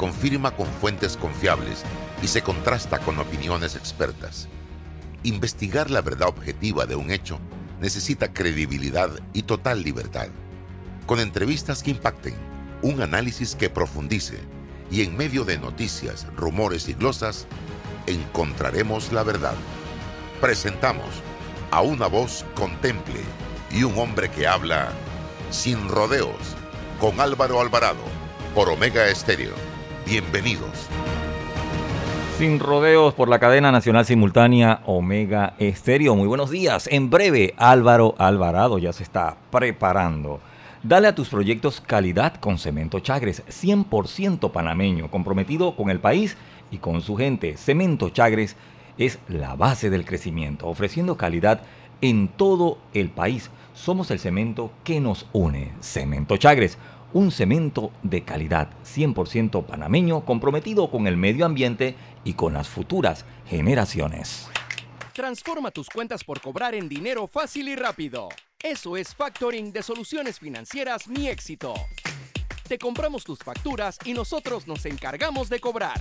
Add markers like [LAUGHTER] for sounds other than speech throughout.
confirma con fuentes confiables y se contrasta con opiniones expertas. Investigar la verdad objetiva de un hecho necesita credibilidad y total libertad. Con entrevistas que impacten, un análisis que profundice y en medio de noticias, rumores y glosas, encontraremos la verdad. Presentamos a una voz contemple y un hombre que habla sin rodeos con Álvaro Alvarado por Omega Estéreo. Bienvenidos. Sin rodeos por la cadena nacional simultánea Omega Estéreo. Muy buenos días. En breve, Álvaro Alvarado ya se está preparando. Dale a tus proyectos calidad con Cemento Chagres, 100% panameño, comprometido con el país y con su gente. Cemento Chagres es la base del crecimiento, ofreciendo calidad en todo el país. Somos el cemento que nos une. Cemento Chagres, un cemento de calidad 100% panameño comprometido con el medio ambiente y con las futuras generaciones. Transforma tus cuentas por cobrar en dinero fácil y rápido. Eso es factoring de soluciones financieras Mi Éxito. Te compramos tus facturas y nosotros nos encargamos de cobrar.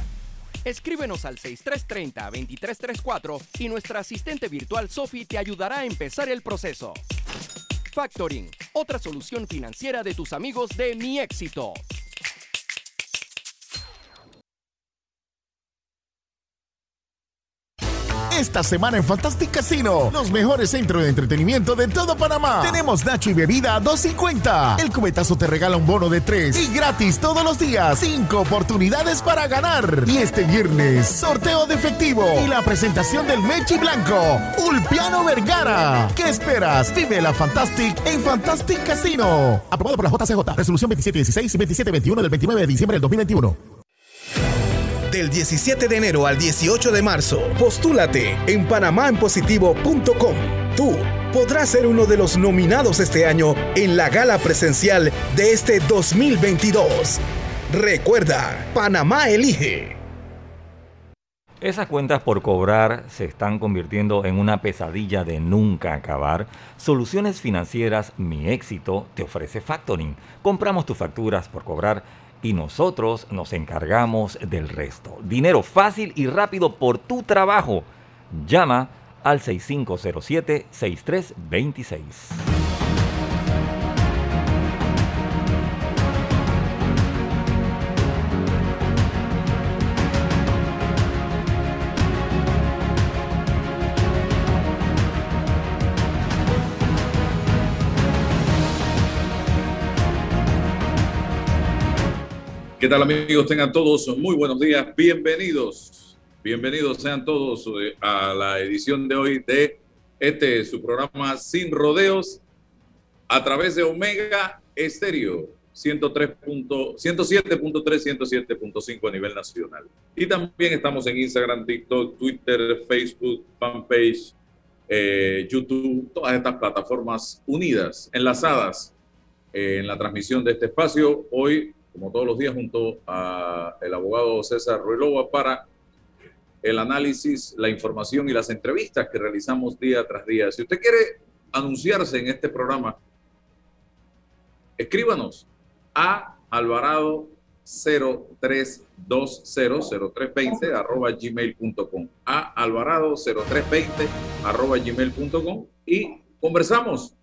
Escríbenos al 6330-2334 y nuestra asistente virtual Sophie te ayudará a empezar el proceso. Factoring, otra solución financiera de tus amigos de Mi Éxito. Esta semana en Fantastic Casino, los mejores centros de entretenimiento de todo Panamá. Tenemos Nacho y bebida a 2.50. El cubetazo te regala un bono de 3 y gratis todos los días. 5 oportunidades para ganar. Y este viernes, sorteo de efectivo y la presentación del Mechi Blanco, Ulpiano Vergara. ¿Qué esperas? Vive la Fantastic en Fantastic Casino. Aprobado por la JCJ. Resolución 2716 y 2721 del 29 de diciembre del 2021. Del 17 de enero al 18 de marzo, postúlate en panamaenpositivo.com. Tú podrás ser uno de los nominados este año en la gala presencial de este 2022. Recuerda, Panamá elige. Esas cuentas por cobrar se están convirtiendo en una pesadilla de nunca acabar. Soluciones Financieras Mi Éxito te ofrece factoring. Compramos tus facturas por cobrar y nosotros nos encargamos del resto. Dinero fácil y rápido por tu trabajo. Llama al 6507-6326. ¿Qué tal amigos? Tengan todos muy buenos días. Bienvenidos. Bienvenidos sean todos eh, a la edición de hoy de este su programa Sin Rodeos a través de Omega Estéreo 107.3, 107.5 a nivel nacional. Y también estamos en Instagram, TikTok, Twitter, Facebook, fanpage, eh, YouTube, todas estas plataformas unidas, enlazadas eh, en la transmisión de este espacio. Hoy como todos los días, junto al abogado César Ruelova para el análisis, la información y las entrevistas que realizamos día tras día. Si usted quiere anunciarse en este programa, escríbanos a Alvarado 0320 arroba gmail.com a Alvarado 0320 arroba gmail.com y conversamos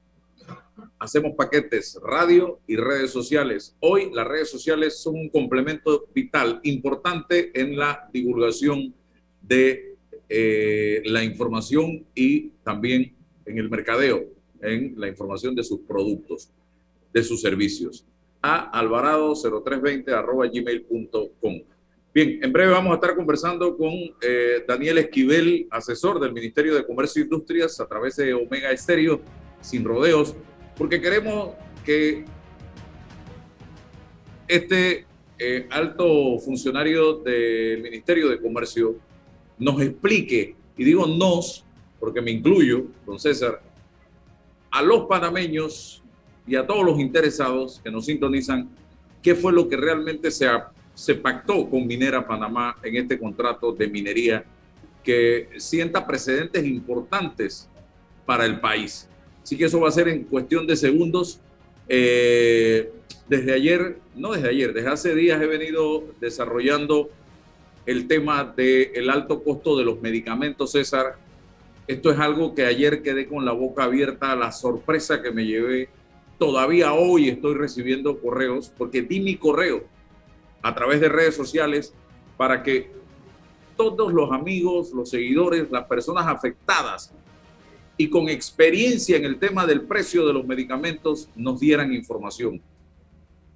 hacemos paquetes radio y redes sociales. Hoy las redes sociales son un complemento vital, importante en la divulgación de eh, la información y también en el mercadeo, en la información de sus productos, de sus servicios. A alvarado0320 arroba gmail.com. Bien, en breve vamos a estar conversando con eh, Daniel Esquivel, asesor del Ministerio de Comercio e Industrias, a través de Omega Estéreo, sin rodeos porque queremos que este eh, alto funcionario del Ministerio de Comercio nos explique, y digo nos, porque me incluyo, don César, a los panameños y a todos los interesados que nos sintonizan, qué fue lo que realmente se, se pactó con Minera Panamá en este contrato de minería que sienta precedentes importantes para el país. Así que eso va a ser en cuestión de segundos Eh, desde ayer, no desde ayer, desde hace días he venido desarrollando el tema del alto costo de los medicamentos, César. Esto es algo que ayer quedé con la boca abierta, la sorpresa que me llevé. Todavía hoy estoy recibiendo correos porque di mi correo a través de redes sociales para que todos los amigos, los seguidores, las personas afectadas y con experiencia en el tema del precio de los medicamentos nos dieran información.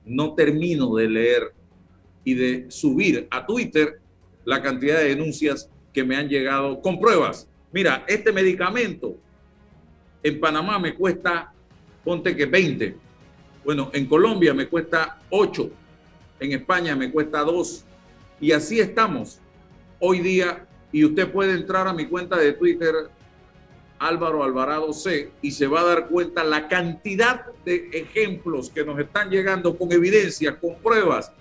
No termino de leer y de subir a Twitter la cantidad de denuncias que me han llegado con pruebas. Mira, este medicamento en Panamá me cuesta, ponte que 20. Bueno, en Colombia me cuesta 8. En España me cuesta 2. Y así estamos hoy día. Y usted puede entrar a mi cuenta de Twitter, Álvaro Alvarado C, y se va a dar cuenta la cantidad de ejemplos que nos están llegando con evidencia, con pruebas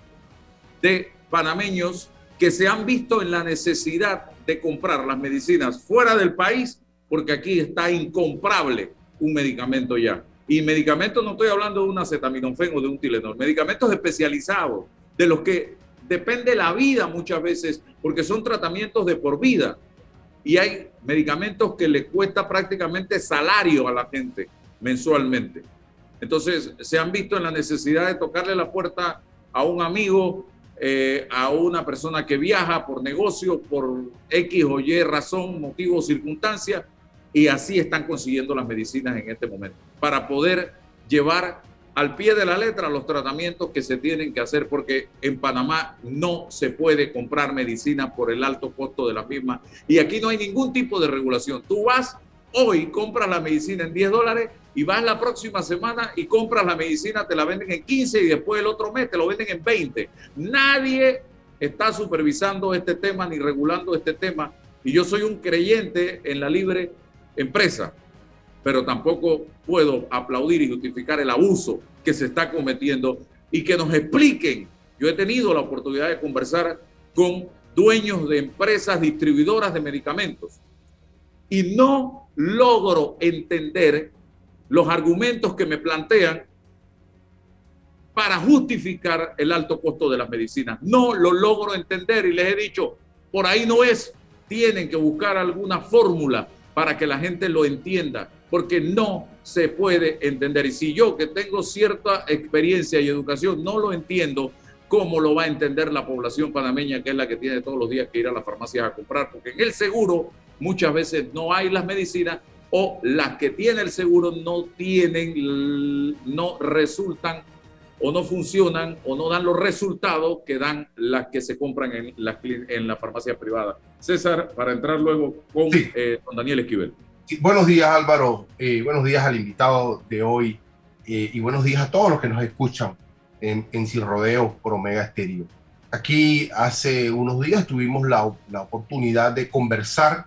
de panameños que se han visto en la necesidad de comprar las medicinas fuera del país porque aquí está incomprable un medicamento ya. Y medicamentos, no estoy hablando de un acetaminofén o de un Tilenol, medicamentos especializados, de los que depende la vida muchas veces, porque son tratamientos de por vida. Y hay medicamentos que le cuesta prácticamente salario a la gente mensualmente. Entonces, se han visto en la necesidad de tocarle la puerta a un amigo, eh, a una persona que viaja por negocio, por X o Y razón, motivo o circunstancia, y así están consiguiendo las medicinas en este momento, para poder llevar al pie de la letra los tratamientos que se tienen que hacer, porque en Panamá no se puede comprar medicina por el alto costo de la misma, y aquí no hay ningún tipo de regulación. Tú vas hoy, compras la medicina en 10 dólares y vas la próxima semana y compras la medicina, te la venden en 15 y después el otro mes te lo venden en 20. Nadie está supervisando este tema ni regulando este tema. Y yo soy un creyente en la libre empresa, pero tampoco puedo aplaudir y justificar el abuso que se está cometiendo y que nos expliquen. Yo he tenido la oportunidad de conversar con dueños de empresas distribuidoras de medicamentos y no logro entender los argumentos que me plantean para justificar el alto costo de las medicinas. No lo logro entender y les he dicho, por ahí no es, tienen que buscar alguna fórmula para que la gente lo entienda, porque no se puede entender. Y si yo que tengo cierta experiencia y educación no lo entiendo, ¿cómo lo va a entender la población panameña, que es la que tiene todos los días que ir a las farmacias a comprar? Porque en el seguro muchas veces no hay las medicinas o las que tiene el seguro no tienen, no resultan o no funcionan o no dan los resultados que dan las que se compran en la, en la farmacia privada. César, para entrar luego con, eh, Daniel Esquivel. Buenos días Álvaro, eh, buenos días al invitado de hoy eh, y buenos días a todos los que nos escuchan en, en Sin Rodeo por Omega Estéreo. Aquí hace unos días tuvimos la, la oportunidad de conversar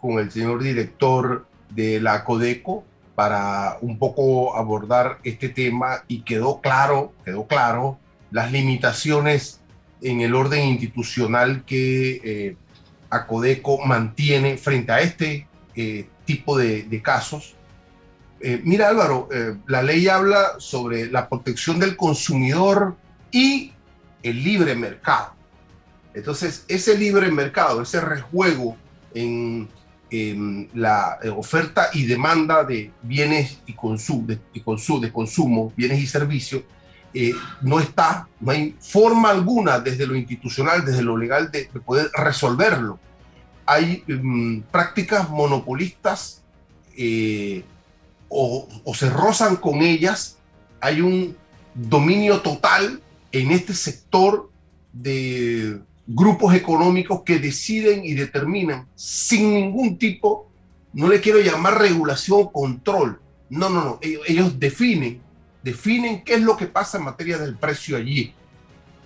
con el señor director de la Codeco para un poco abordar este tema y quedó claro, quedó claro las limitaciones en el orden institucional que eh, Acodeco mantiene frente a este eh, tipo de, casos. Eh, mira Álvaro, eh, la ley habla sobre la protección del consumidor y el libre mercado. Entonces, ese libre mercado, ese rejuego en la eh, oferta y demanda de bienes y consumo, de, de consumo bienes y servicios, no está, no hay forma alguna desde lo institucional, desde lo legal de, poder resolverlo. Hay mm, prácticas monopolistas eh, o, o se rozan con ellas, hay un dominio total en este sector de grupos económicos que deciden y determinan sin ningún tipo, no le quiero llamar regulación, control. No, no, no. Ellos, definen, definen qué es lo que pasa en materia del precio allí.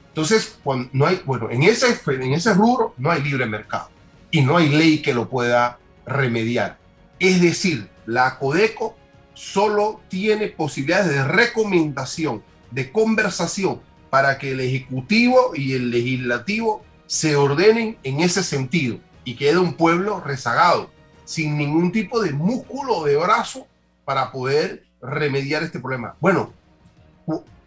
Entonces, cuando no hay, bueno, en ese, en ese rubro no hay libre mercado y no hay ley que lo pueda remediar. Es decir, la Codeco solo tiene posibilidades de recomendación, de conversación, para que el Ejecutivo y el Legislativo se ordenen en ese sentido y quede un pueblo rezagado, sin ningún tipo de músculo o de brazo para poder remediar este problema. Bueno,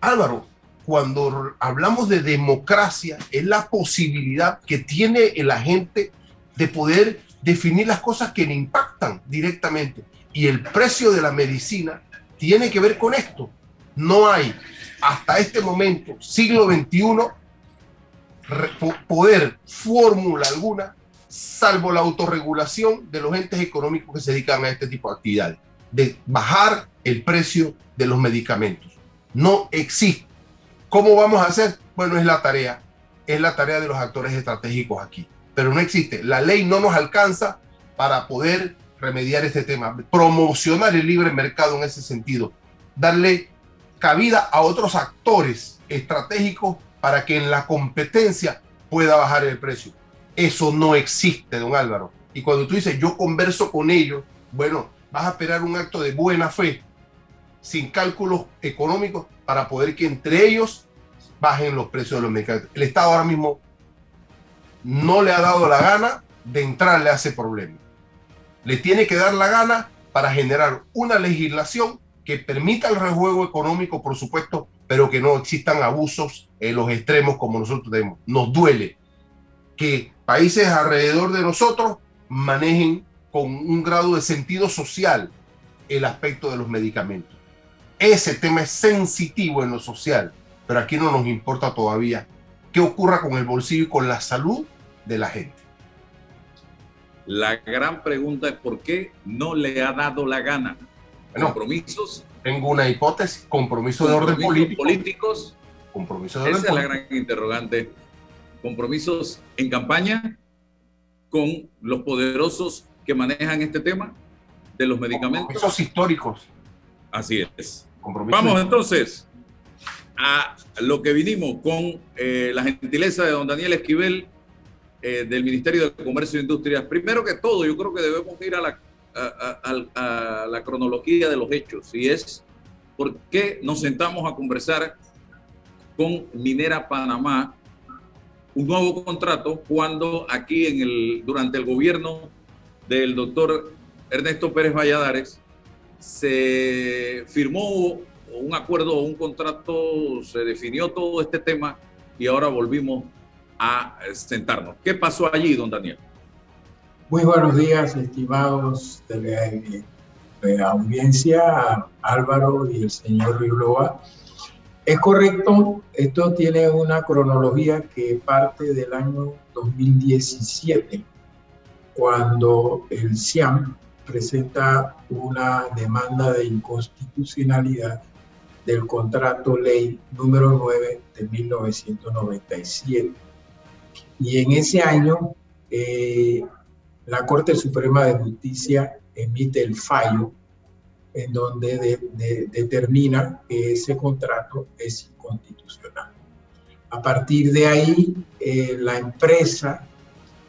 Álvaro, cuando hablamos de democracia, es la posibilidad que tiene la gente de poder definir las cosas que le impactan directamente. Y el precio de la medicina tiene que ver con esto. No hay hasta este momento, siglo XXI, poder, fórmula alguna, salvo la autorregulación de los entes económicos que se dedican a este tipo de actividades, de bajar el precio de los medicamentos. No existe. ¿Cómo vamos a hacer? Bueno, es la tarea, es la tarea de los actores estratégicos aquí, pero no existe. La ley no nos alcanza para poder remediar este tema, promocionar el libre mercado en ese sentido, darle cabida a otros actores estratégicos para que en la competencia pueda bajar el precio. Eso no existe, don Álvaro. Y cuando tú dices, yo converso con ellos, bueno, vas a esperar un acto de buena fe, sin cálculos económicos, para poder que entre ellos bajen los precios de los medicamentos. El Estado ahora mismo no le ha dado la gana de entrarle a ese problema. Le tiene que dar la gana para generar una legislación que permita el rejuego económico, por supuesto, pero que no existan abusos en los extremos como nosotros tenemos. Nos duele que países alrededor de nosotros manejen con un grado de sentido social el aspecto de los medicamentos. Ese tema es sensitivo en lo social, pero aquí no nos importa todavía qué ocurra con el bolsillo y con la salud de la gente. La gran pregunta es por qué no le ha dado la gana compromisos. Tengo una hipótesis, compromiso de orden político. políticos. Compromiso de orden Esa es la gran interrogante. Compromisos en campaña con los poderosos que manejan este tema de los medicamentos. Compromisos históricos. Así es. Vamos entonces a lo que vinimos con eh, la gentileza de don Daniel Esquivel eh, del Ministerio de Comercio e Industrias. Primero que todo, yo creo que debemos ir a la a, la cronología de los hechos y es por qué nos sentamos a conversar con Minera Panamá un nuevo contrato cuando aquí en el, durante el gobierno del doctor Ernesto Pérez Valladares se firmó un acuerdo, un contrato, se definió todo este tema y ahora volvimos a sentarnos. ¿Qué pasó allí, don Daniel? Muy buenos días, estimados de la, audiencia, Álvaro y el señor Ribloa. Es correcto, esto tiene una cronología que parte del año 2017, cuando el CIAM presenta una demanda de inconstitucionalidad del contrato ley número 9 de 1997. Y en ese año eh, la Corte Suprema de Justicia emite el fallo en donde determina que ese contrato es inconstitucional. A partir de ahí, eh, la empresa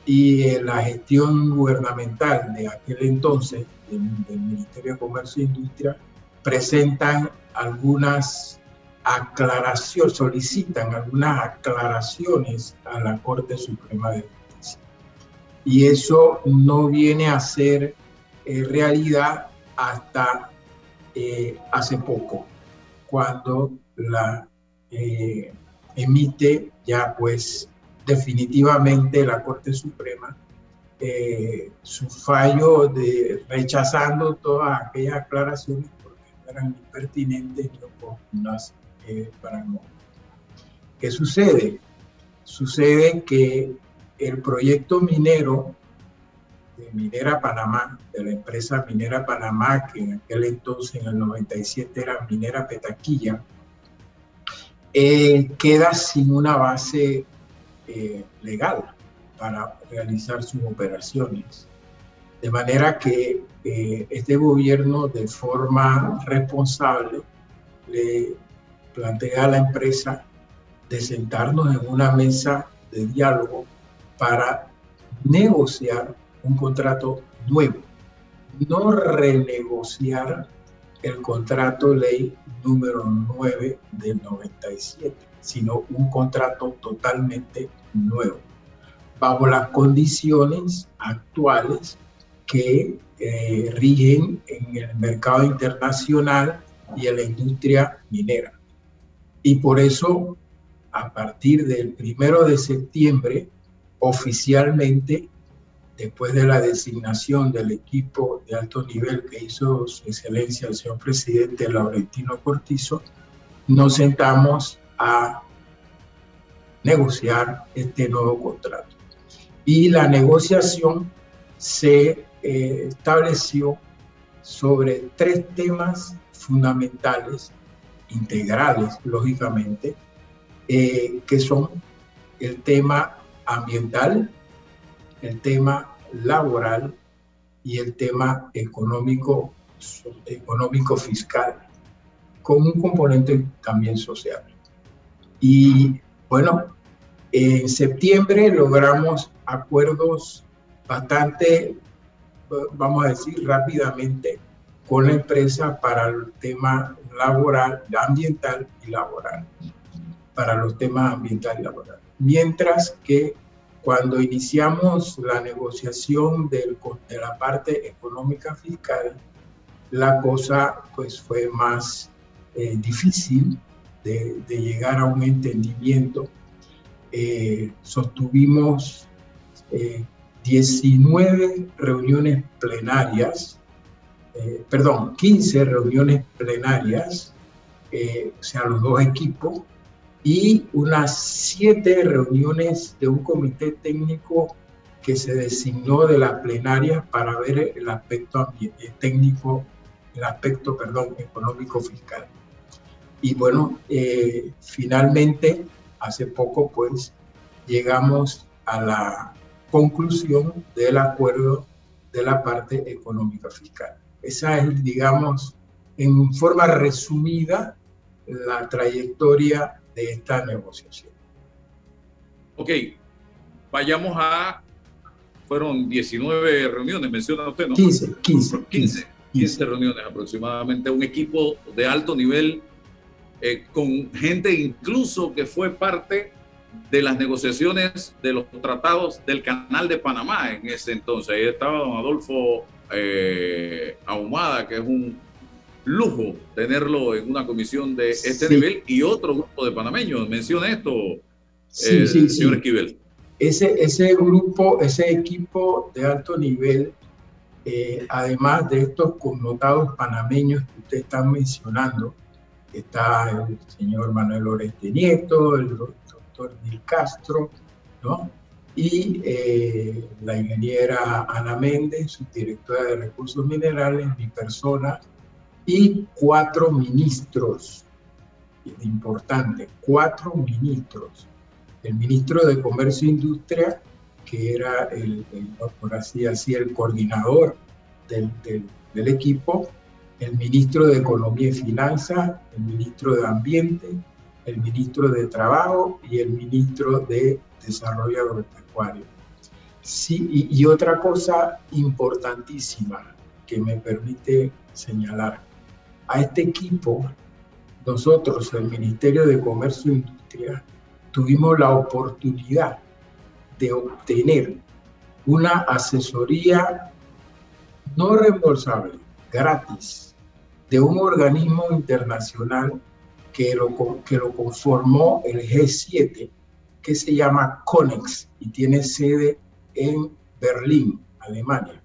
y eh, la gestión gubernamental de aquel entonces, del, Ministerio de Comercio e Industria, presentan algunas aclaraciones, solicitan algunas aclaraciones a la Corte Suprema de Justicia. Y eso no viene a ser eh, realidad hasta eh, hace poco, cuando la eh, emite ya pues definitivamente la Corte Suprema su fallo de rechazando todas aquellas aclaraciones porque no eran impertinentes ni oportunas nosotros. ¿Qué sucede? Sucede que el proyecto minero de Minera Panamá, de la empresa Minera Panamá, que en aquel entonces, en el 97, era Minera Petaquilla, eh, queda sin una base eh, legal para realizar sus operaciones. De manera que eh, este gobierno, de forma responsable, le plantea a la empresa de sentarnos en una mesa de diálogo para negociar un contrato nuevo, no renegociar el contrato ley número 9 del 97, sino un contrato totalmente nuevo, bajo las condiciones actuales que eh, rigen en el mercado internacional y en la industria minera. Y por eso, a partir del primero de septiembre, oficialmente, después de la designación del equipo de alto nivel que hizo su excelencia el señor presidente Laurentino Cortizo, nos sentamos a negociar este nuevo contrato. Y la negociación se eh, estableció sobre tres temas fundamentales, integrales, lógicamente, eh, que son el tema ambiental, el tema laboral y el tema económico, económico fiscal, con un componente también social. Y bueno, en septiembre logramos acuerdos bastante, vamos a decir rápidamente, con la empresa para el tema laboral, ambiental y laboral, para los temas ambiental y laboral. Mientras que cuando iniciamos la negociación del, de la parte económica fiscal, la cosa pues fue más eh, difícil de, de, llegar a un entendimiento. Eh, sostuvimos eh, 19 reuniones plenarias, eh, perdón, 15 reuniones plenarias, eh, o sea, los dos equipos, y unas siete reuniones de un comité técnico que se designó de la plenaria para ver el aspecto eh, técnico, el aspecto, perdón, económico fiscal. Y bueno, eh, finalmente, hace poco, pues, llegamos a la conclusión del acuerdo de la parte económica fiscal. Esa es, digamos, en forma resumida, la trayectoria de esta negociación. Ok, vayamos a, fueron 19 reuniones, menciona usted, ¿no? 15, 15. 15, 15 reuniones aproximadamente, un equipo de alto nivel, eh, con gente incluso que fue parte de las negociaciones de los tratados del Canal de Panamá en ese entonces. Ahí estaba don Adolfo eh, Ahumada, que es un lujo tenerlo en una comisión de este sí. nivel y otro grupo de panameños. Menciona esto, sí, eh, sí, señor. Esquivel. Ese, ese grupo, ese equipo de alto nivel, eh, además de estos connotados panameños que usted está mencionando, está el señor Manuel Oreste Nieto, el doctor Nil Castro, ¿no? Y eh, la ingeniera Ana Méndez, subdirectora de Recursos Minerales, mi persona, y cuatro ministros, importante, cuatro ministros. El ministro de Comercio e Industria, que era el, por así decir, el coordinador del, del, equipo, el ministro de Economía y Finanzas, el ministro de Ambiente, el ministro de Trabajo y el ministro de Desarrollo Agropecuario. Sí, y, otra cosa importantísima que me permite señalar a este equipo, nosotros, el Ministerio de Comercio e Industria, tuvimos la oportunidad de obtener una asesoría no reembolsable, gratis, de un organismo internacional que lo, que lo conformó el G7, que se llama CONEX y tiene sede en Berlín, Alemania.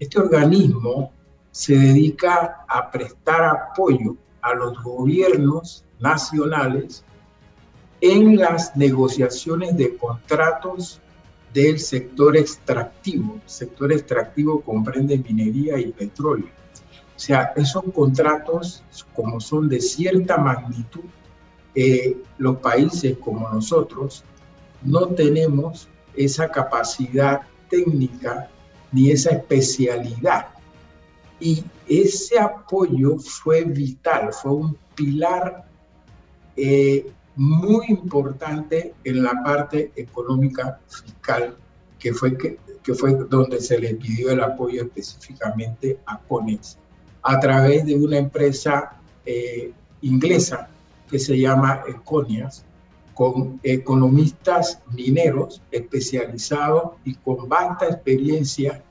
Este organismo se dedica a prestar apoyo a los gobiernos nacionales en las negociaciones de contratos del sector extractivo. El sector extractivo comprende minería y petróleo. O sea, esos contratos, como son de cierta magnitud, eh, los países como nosotros no tenemos esa capacidad técnica ni esa especialidad. Y ese apoyo fue vital, fue un pilar eh, muy importante en la parte económica fiscal, que fue, que, que, fue donde se le pidió el apoyo específicamente a CONEX, a través de una empresa eh, inglesa que se llama Econias, con economistas mineros especializados y con vasta experiencia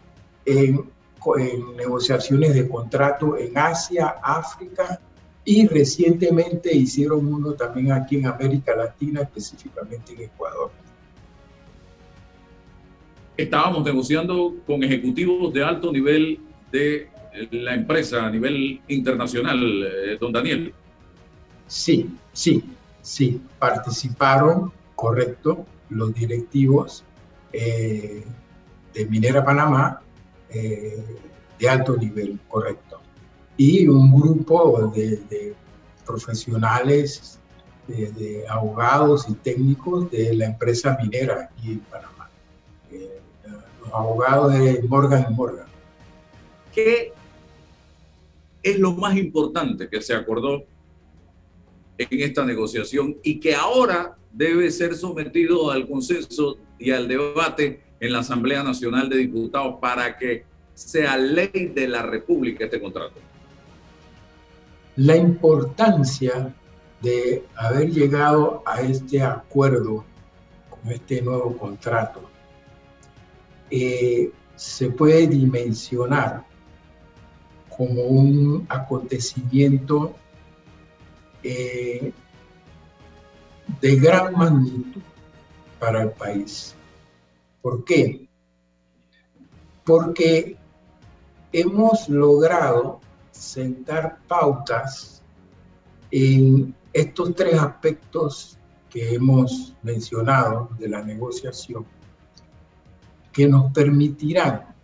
en en negociaciones de contrato en Asia, África y recientemente hicieron uno también aquí en América Latina, específicamente en Ecuador. Estábamos negociando con ejecutivos de alto nivel de la empresa a nivel internacional, eh, don Daniel. Sí, sí, sí, participaron, correcto, los directivos eh, de Minera Panamá eh, de alto nivel, correcto. Y un grupo de, profesionales, de, abogados y técnicos de la empresa minera aquí en Panamá. los abogados de Morgan Morgan. ¿Qué es lo más importante que se acordó en esta negociación y que ahora debe ser sometido al consenso y al debate en la Asamblea Nacional de Diputados para que sea ley de la República este contrato? La importancia de haber llegado a este acuerdo con este nuevo contrato eh, se puede dimensionar como un acontecimiento eh, de gran magnitud para el país. ¿Por qué? Porque hemos logrado sentar pautas en estos tres aspectos que hemos mencionado de la negociación, que nos permitirán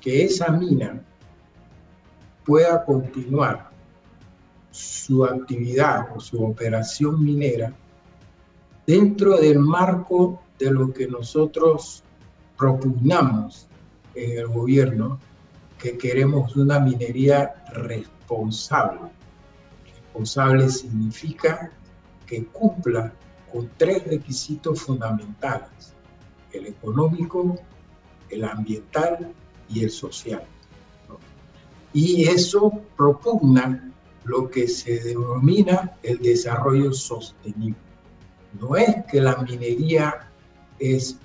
que esa mina pueda continuar su actividad o su operación minera dentro del marco de lo que nosotros propugnamos en el gobierno, que queremos una minería responsable. Responsable significa que cumpla con tres requisitos fundamentales, el económico, el ambiental y el social. Y eso propugna lo que se denomina el desarrollo sostenible. No es que la minería es,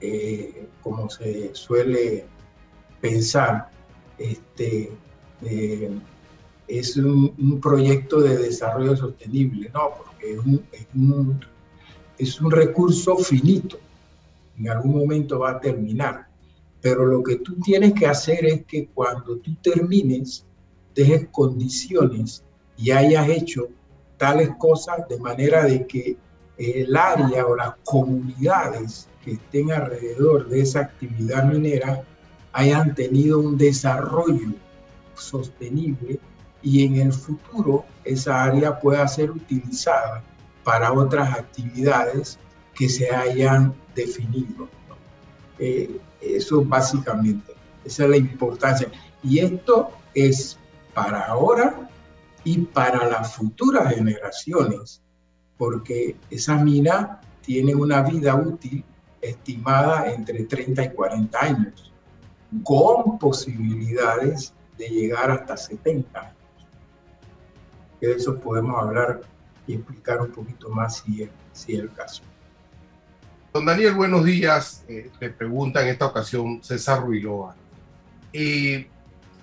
eh, como se suele pensar, este, eh, es un, proyecto de desarrollo sostenible, no, porque es un, es un, es un recurso finito, en algún momento va a terminar. Pero lo que tú tienes que hacer es que cuando tú termines, dejes condiciones y hayas hecho tales cosas de manera de que el área o las comunidades que estén alrededor de esa actividad minera hayan tenido un desarrollo sostenible y en el futuro esa área pueda ser utilizada para otras actividades que se hayan definido. Eh, eso básicamente, esa es la importancia. Y esto es para ahora y para las futuras generaciones, porque esa mina tiene una vida útil estimada entre 30 y 40 años, con posibilidades de llegar hasta 70 años. De eso podemos hablar y explicar un poquito más si es, si es el caso. Don Daniel, buenos días. Eh, le pregunta en esta ocasión César Ruiloa. Eh,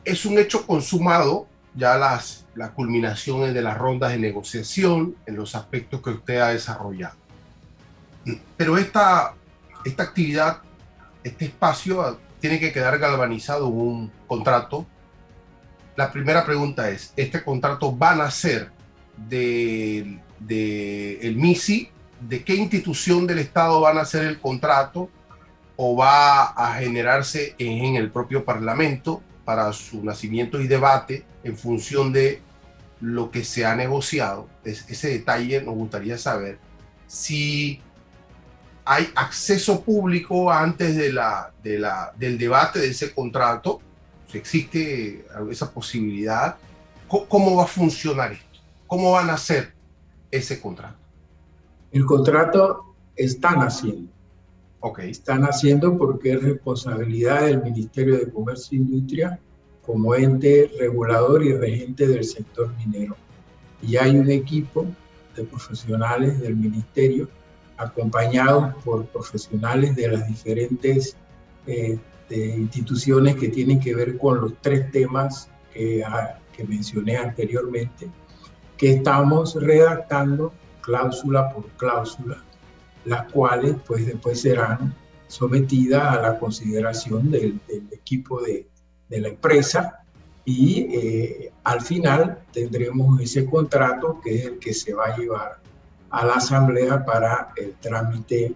es un hecho consumado ya las, las culminaciones de las rondas de negociación en los aspectos que usted ha desarrollado. Pero esta, esta actividad, este espacio tiene que quedar galvanizado en un contrato. La primera pregunta es, ¿este contrato va a nacer del de el MISI de qué institución del Estado van a hacer el contrato o va a generarse en el propio Parlamento para su nacimiento y debate en función de lo que se ha negociado. Es, ese detalle nos gustaría saber si hay acceso público antes de la, de la, del debate de ese contrato, si existe esa posibilidad, ¿cómo va a funcionar esto? ¿Cómo van a hacer ese contrato? El contrato están haciendo. Ok. Están haciendo porque es responsabilidad del Ministerio de Comercio e Industria como ente regulador y regente del sector minero. Y hay un equipo de profesionales del ministerio acompañados por profesionales de las diferentes eh, instituciones que tienen que ver con los tres temas que, ah, que mencioné anteriormente que estamos redactando cláusula por cláusula, las cuales pues después serán sometidas a la consideración del, equipo de, de, la empresa y eh, al final tendremos ese contrato que es el que se va a llevar a la asamblea para el trámite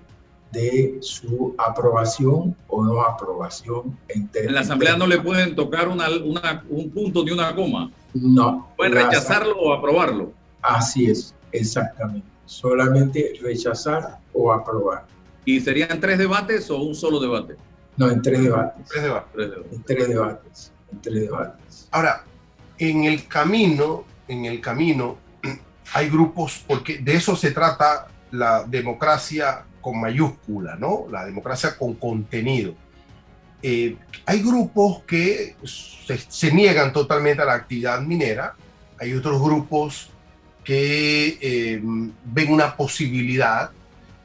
de su aprobación o no aprobación. En, en la asamblea no le pueden tocar una, un punto ni una coma. No. Pueden rechazarlo o aprobarlo. Así es, exactamente. Solamente rechazar o aprobar. ¿Y serían tres debates o un solo debate? No, en tres debates. Tres debates. En tres debates. En tres debates. Ahora, en el camino, en el camino, [CLEARS THROAT] hay grupos, porque de eso se trata la democracia con mayúscula, ¿no? La democracia con contenido. Eh, hay grupos que se, niegan totalmente a la actividad minera, hay otros grupos que eh, ven una posibilidad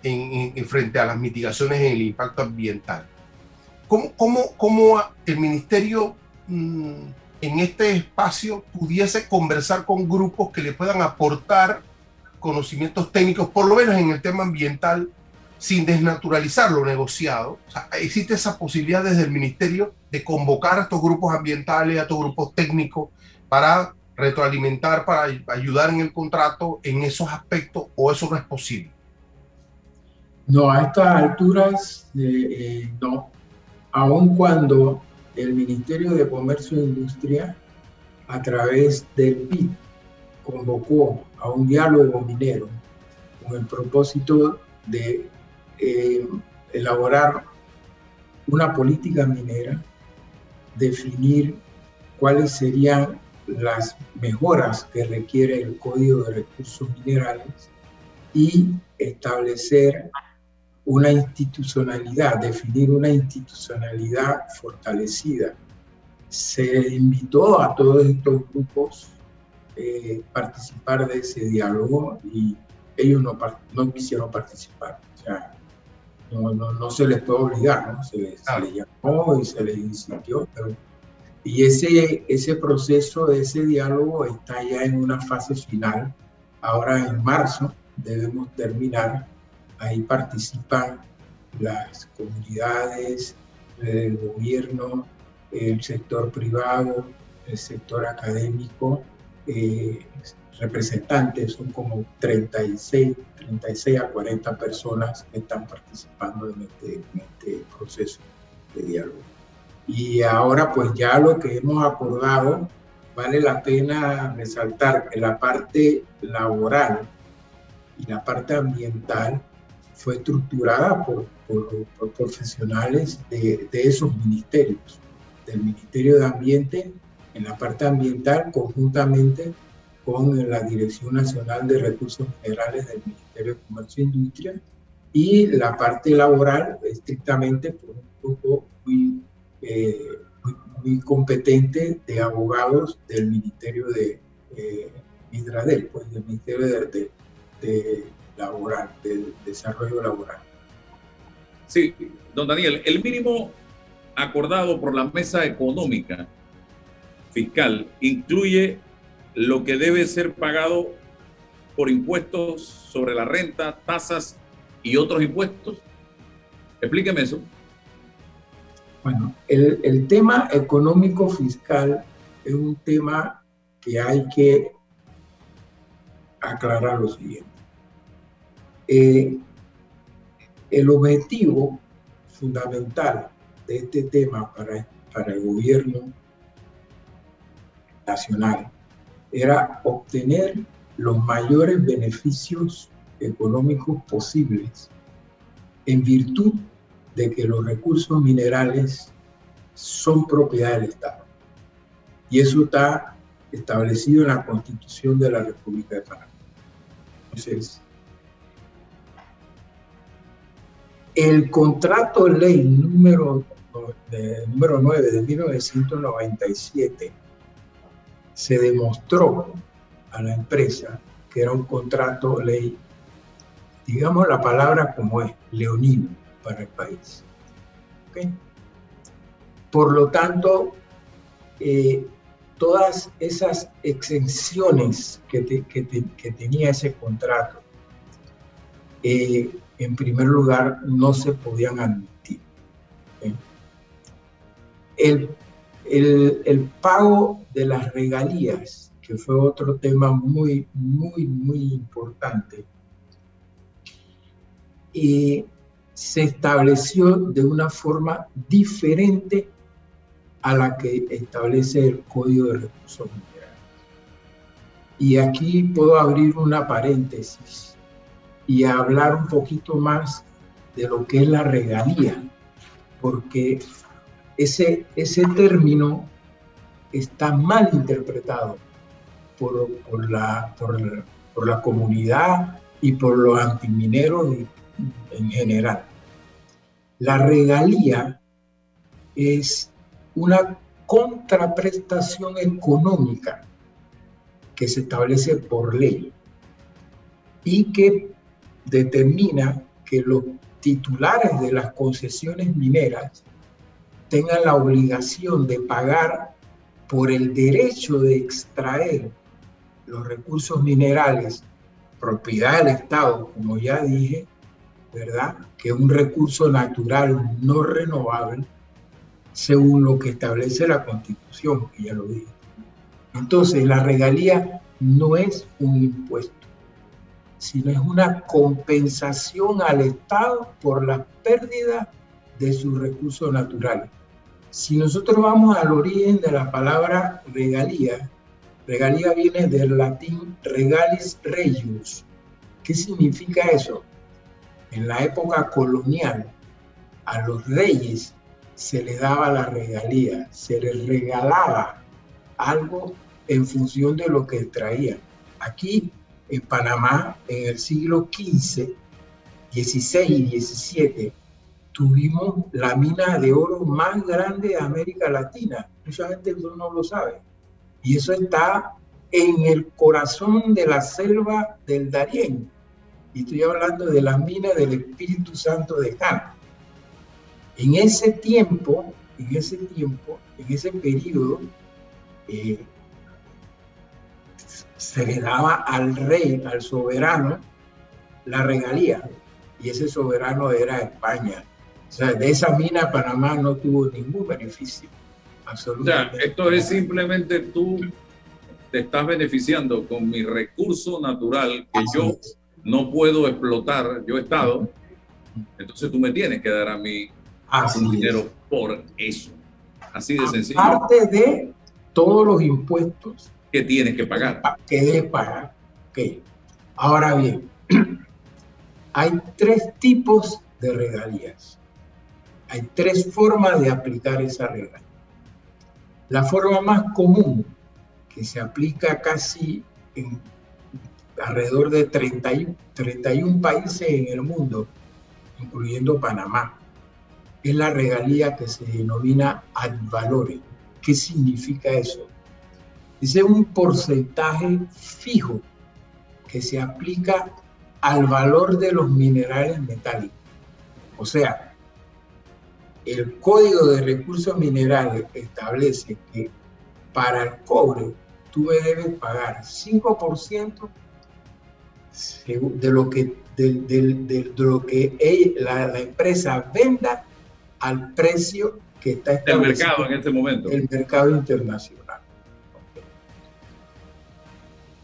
en, frente a las mitigaciones en el impacto ambiental. ¿Cómo, cómo, cómo el ministerio mm, en este espacio pudiese conversar con grupos que le puedan aportar conocimientos técnicos, por lo menos en el tema ambiental, sin desnaturalizar lo negociado. existe esa posibilidad desde el ministerio de convocar a estos grupos ambientales, a estos grupos técnicos, para retroalimentar, para ayudar en el contrato en esos aspectos, o eso no es posible. No, a estas alturas eh, eh, no. Aun cuando el Ministerio de Comercio e Industria, a través del PIB, convocó a un diálogo minero con el propósito de eh, elaborar una política minera, definir cuáles serían las mejoras que requiere el Código de Recursos Minerales y establecer una institucionalidad, definir una institucionalidad fortalecida. Se invitó a todos estos grupos a eh, participar de ese diálogo y ellos no, no quisieron participar. O sea, no, no, no se les puede obligar, ¿no? se, les, llamó y se les insistió, pero, y ese, ese proceso, ese diálogo está ya en una fase final. Ahora en marzo debemos terminar. Ahí participan las comunidades, el gobierno, el sector privado, el sector académico, eh, representantes, son como 36, 36 a 40 personas que están participando en este, en este proceso de diálogo. Y ahora pues ya lo que hemos acordado, vale la pena resaltar que la parte laboral y la parte ambiental fue estructurada por, por, por profesionales de, de esos ministerios, del Ministerio de Ambiente en la parte ambiental conjuntamente con la Dirección Nacional de Recursos Minerales del Ministerio de Comercio e Industria y la parte laboral estrictamente por un grupo muy, eh, muy, competente de abogados del Ministerio de eh, pues del Ministerio de, de, Laboral, del Desarrollo Laboral. Sí, don Daniel, el mínimo acordado por la mesa económica fiscal incluye lo que debe ser pagado por impuestos sobre la renta, tasas y otros impuestos? Explíqueme eso. Bueno, el, el tema económico fiscal es un tema que hay que aclarar lo siguiente. Eh, el objetivo fundamental de este tema para, para el gobierno nacional era obtener los mayores beneficios económicos posibles en virtud de que los recursos minerales son propiedad del Estado. Y eso está establecido en la Constitución de la República de Panamá. Entonces, el contrato ley número, número 9 de 1997 se demostró a la empresa que era un contrato ley, digamos la palabra como es, leonino para el país. Por lo tanto, eh, todas esas exenciones que, tenía ese contrato, eh, en primer lugar, no se podían admitir. El, el, pago de las regalías, que fue otro tema muy, muy, muy importante, y se estableció de una forma diferente a la que establece el Código de Recursos Minerales. Y aquí puedo abrir una paréntesis y hablar un poquito más de lo que es la regalía, porque ese, ese término está mal interpretado por, por, la, por, la comunidad y por los antimineros en general. La regalía es una contraprestación económica que se establece por ley y que determina que los titulares de las concesiones mineras tengan la obligación de pagar por el derecho de extraer los recursos minerales, propiedad del Estado, como ya dije, ¿verdad? Que es un recurso natural no renovable, según lo que establece la Constitución, que ya lo dije. Entonces, la regalía no es un impuesto, sino es una compensación al Estado por la pérdida de sus recursos naturales. Si nosotros vamos al origen de la palabra regalía, regalía viene del latín regalis regius. ¿Qué significa eso? En la época colonial, a los reyes se les daba la regalía, se les regalaba algo en función de lo que traían. Aquí en Panamá, en el siglo XV, XVI y XVII, tuvimos la mina de oro más grande de América Latina. Mucha gente no lo sabe. Y eso está en el corazón de la selva del Darién. Y estoy hablando de la mina del Espíritu Santo de Cana. En ese tiempo, en ese tiempo, en ese periodo, eh, se le daba al rey, al soberano, la regalía. Y ese soberano era España. O sea, de esa mina Panamá no tuvo ningún beneficio. Absolutamente. O sea, esto es simplemente tú te estás beneficiando con mi recurso natural que yo no puedo explotar, yo he estado, entonces tú me tienes que dar a mí un dinero por eso. Así de sencillo. Aparte de todos los impuestos que tienes que pagar. Que debes pagar. Okay. Ahora bien, [CLEARS THROAT] hay tres tipos de regalías. Hay tres formas de aplicar esa regla. La forma más común, que se aplica casi en alrededor de 31, 31 países en el mundo, incluyendo Panamá, es la regalía que se denomina ad valore. ¿Qué significa eso? Es un porcentaje fijo que se aplica al valor de los minerales metálicos. O sea, el Código de Recursos Minerales establece que para el cobre tú debes pagar 5% de lo que, de, lo que la, empresa venda al precio que está establecido. El mercado en este momento. El mercado internacional.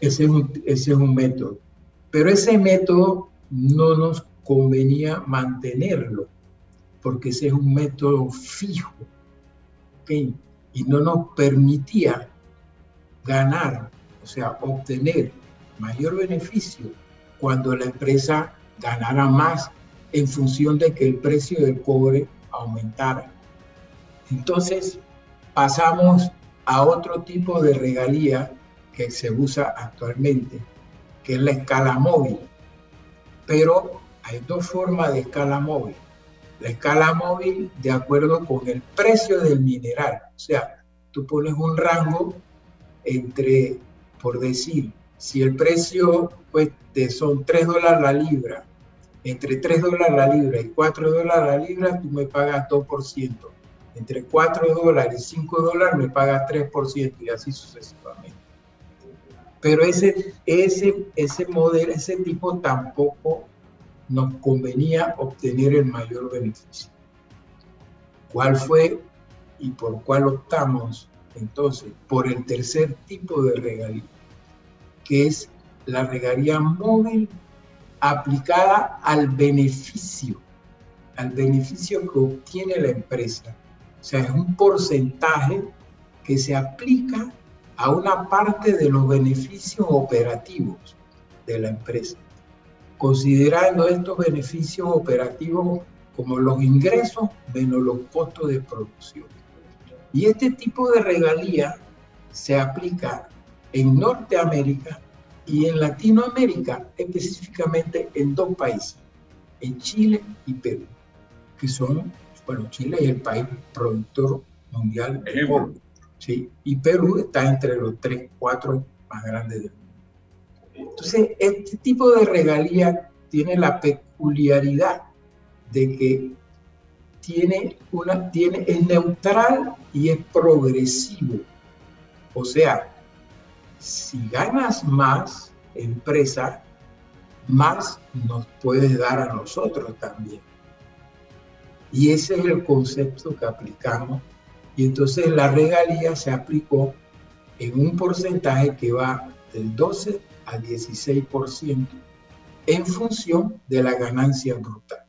Ese es, un, ese es un método. Pero ese método no nos convenía mantenerlo, porque ese es un método fijo, ¿okay? y no nos permitía ganar, o sea, obtener mayor beneficio cuando la empresa ganara más en función de que el precio del cobre aumentara. Entonces pasamos a otro tipo de regalía que se usa actualmente, que es la escala móvil. Pero hay dos formas de escala móvil. La escala móvil de acuerdo con el precio del mineral. O sea, tú pones un rango entre, por decir, si el precio pues, son 3 dólares la libra entre 3 dólares la libra y 4 dólares la libra, tú me pagas 2%. entre 4 dólares y 5 dólares me paga 3% y así sucesivamente. Pero ese, ese, ese modelo, ese tipo tampoco nos convenía obtener el mayor beneficio. ¿Cuál fue y por cuál optamos? Entonces, por el tercer tipo de regalía, que es la regalía móvil aplicada al beneficio, al beneficio que obtiene la empresa. O sea, es un porcentaje que se aplica a una parte de los beneficios operativos de la empresa, considerando estos beneficios operativos como los ingresos menos los costos de producción. Y este tipo de regalía se aplica en Norteamérica y en Latinoamérica, específicamente en dos países, en Chile y Perú, que son, bueno, Chile es el país productor mundial de ¿sí? y Perú está entre los tres, cuatro más grandes del mundo. Entonces, este tipo de regalía tiene la peculiaridad de que tiene una, tiene, es neutral y es progresivo. O sea, si ganas más, empresa, más nos puedes dar a nosotros también. Y ese es el concepto que aplicamos. Y entonces la regalía se aplicó en un porcentaje que va del 12 al 16% en función de la ganancia brutal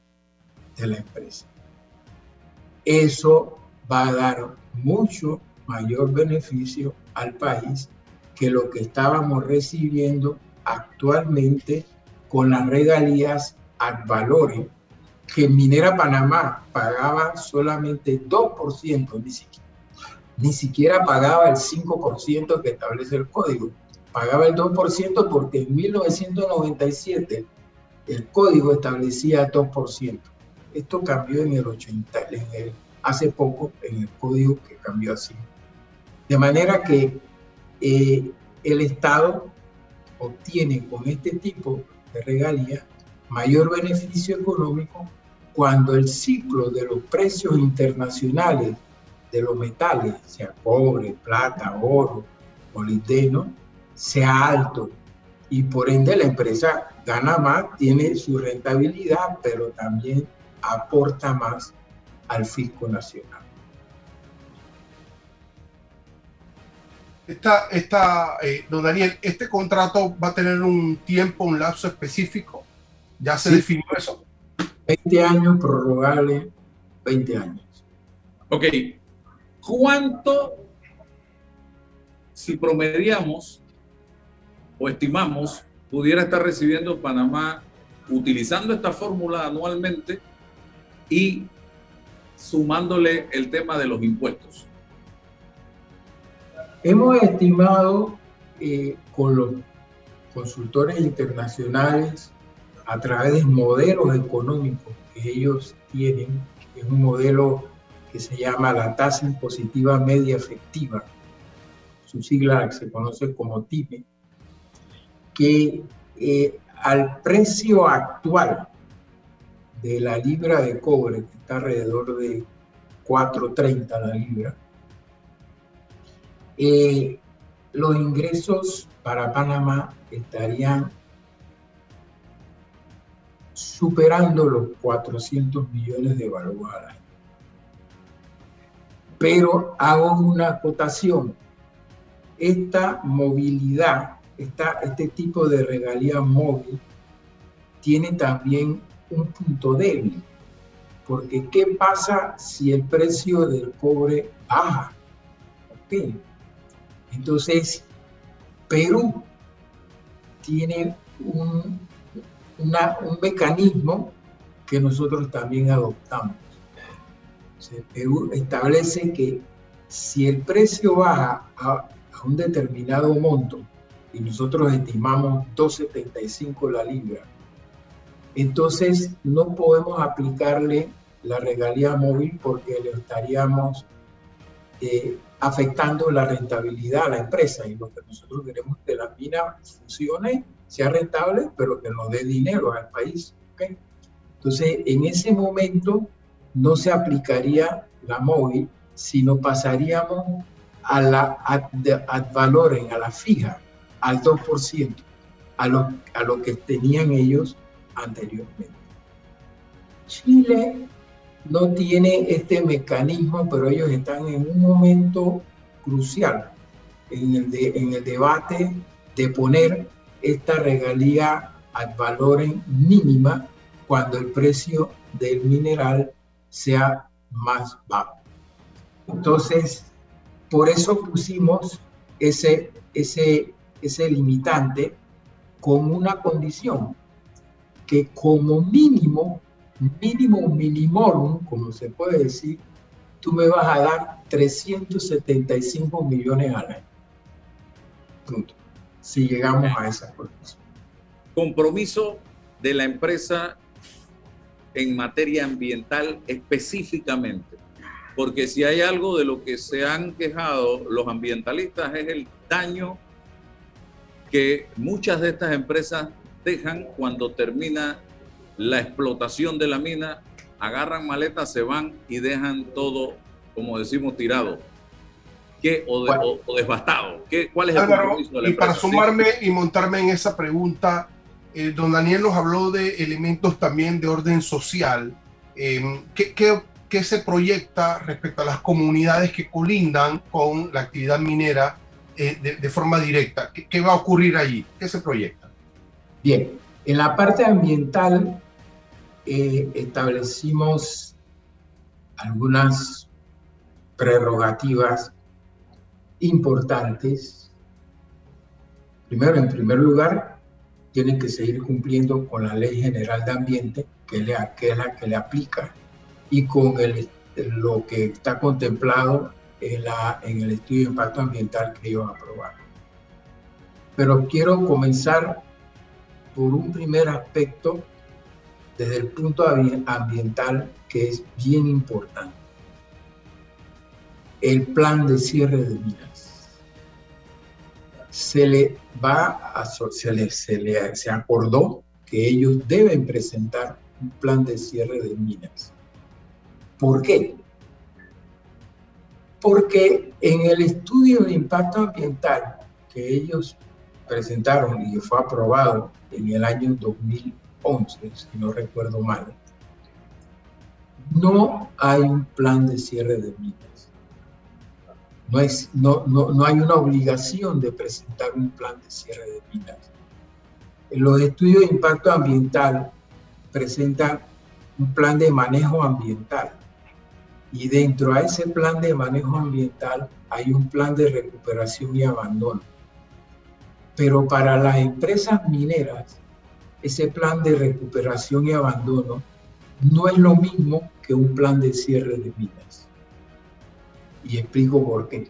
de la empresa. Eso va a dar mucho mayor beneficio al país que lo que estábamos recibiendo actualmente con las regalías ad valore, que Minera Panamá pagaba solamente 2%, ni siquiera, ni siquiera pagaba el 5% que establece el código, pagaba el 2% porque en 1997 el código establecía 2%. Esto cambió en el 80, hace poco en el código que cambió así. De manera que eh, el Estado obtiene con este tipo de regalía mayor beneficio económico cuando el ciclo de los precios internacionales de los metales, sea cobre, plata, oro, molibdeno, sea alto y por ende la empresa gana más, tiene su rentabilidad, pero también aporta más al fisco nacional. Esta, esta, eh, don Daniel, ¿este contrato va a tener un tiempo, un lapso específico? ¿Ya se definió eso? 20 años, prorrogable 20 años. Ok. ¿Cuánto, si promediamos o estimamos, pudiera estar recibiendo Panamá utilizando esta fórmula anualmente y sumándole el tema de los impuestos? Hemos estimado eh, con los consultores internacionales a través de modelos económicos que ellos tienen, es un modelo que se llama la tasa impositiva media efectiva, su sigla se conoce como TIPE, que eh, al precio actual de la libra de cobre, que está alrededor de 4.30 la libra, eh, los ingresos para Panamá estarían superando los 400 millones de balboas Pero hago una acotación. Esta movilidad, este tipo de regalía móvil, tiene también un punto débil. Porque ¿qué pasa si el precio del cobre baja? Entonces, Perú tiene un, un mecanismo que nosotros también adoptamos. Perú establece que si el precio baja a, a un determinado monto y nosotros estimamos 2.75 la libra, entonces no podemos aplicarle la regalía móvil porque le estaríamos eh, afectando la rentabilidad a la empresa. Y lo que nosotros queremos es que la mina funcione, sea rentable, pero que nos dé dinero al país. Entonces, en ese momento, no se aplicaría la móvil, sino pasaríamos a la ad, ad valorem, a la fija, al 2%, a lo, a lo que tenían ellos anteriormente. Chile no tiene este mecanismo, pero ellos están en un momento crucial en el, en el debate de poner esta regalía ad valorem mínima cuando el precio del mineral sea más bajo. Entonces, por eso pusimos ese, ese, ese limitante con una condición, que como mínimo, mínimo minimorum, como se puede decir, tú me vas a dar 375 millones al año. Punto. Si llegamos a esa condición. Compromiso de la empresa en materia ambiental específicamente. Porque si hay algo de lo que se han quejado los ambientalistas es el daño que muchas de estas empresas dejan cuando termina la explotación de la mina, agarran maletas, se van y dejan todo, como decimos, tirado. ¿Qué, o, devastado. ¿Qué, ¿Cuál es el compromiso de la Y para sumarme y montarme en esa pregunta, eh, don Daniel nos habló de elementos también de orden social. Em, ¿qué, se proyecta respecto a las comunidades que colindan con la actividad minera eh, de, forma directa? ¿Qué, va a ocurrir allí? ¿Qué se proyecta? Bien, en la parte ambiental eh, establecimos algunas prerrogativas importantes. Primero, en primer lugar, tienen que seguir cumpliendo con la Ley General de Ambiente, que, le, es la que le aplica, y con el, lo que está contemplado en, la, en el estudio de impacto ambiental que ellos aprobaron. Pero quiero comenzar por un primer aspecto desde el punto ambiental que es bien importante. El plan de cierre de minas se le va se, le, se, acordó que ellos deben presentar un plan de cierre de minas. ¿Por qué? Porque en el estudio de impacto ambiental que ellos presentaron y fue aprobado en el año 2011, si no recuerdo mal, no hay un plan de cierre de minas. No, es, no, no, no hay una obligación de presentar un plan de cierre de minas. Los estudios de impacto ambiental presentan un plan de manejo ambiental y dentro a ese plan de manejo ambiental hay un plan de recuperación y abandono. Pero para las empresas mineras, ese plan de recuperación y abandono no es lo mismo que un plan de cierre de minas y explico por qué.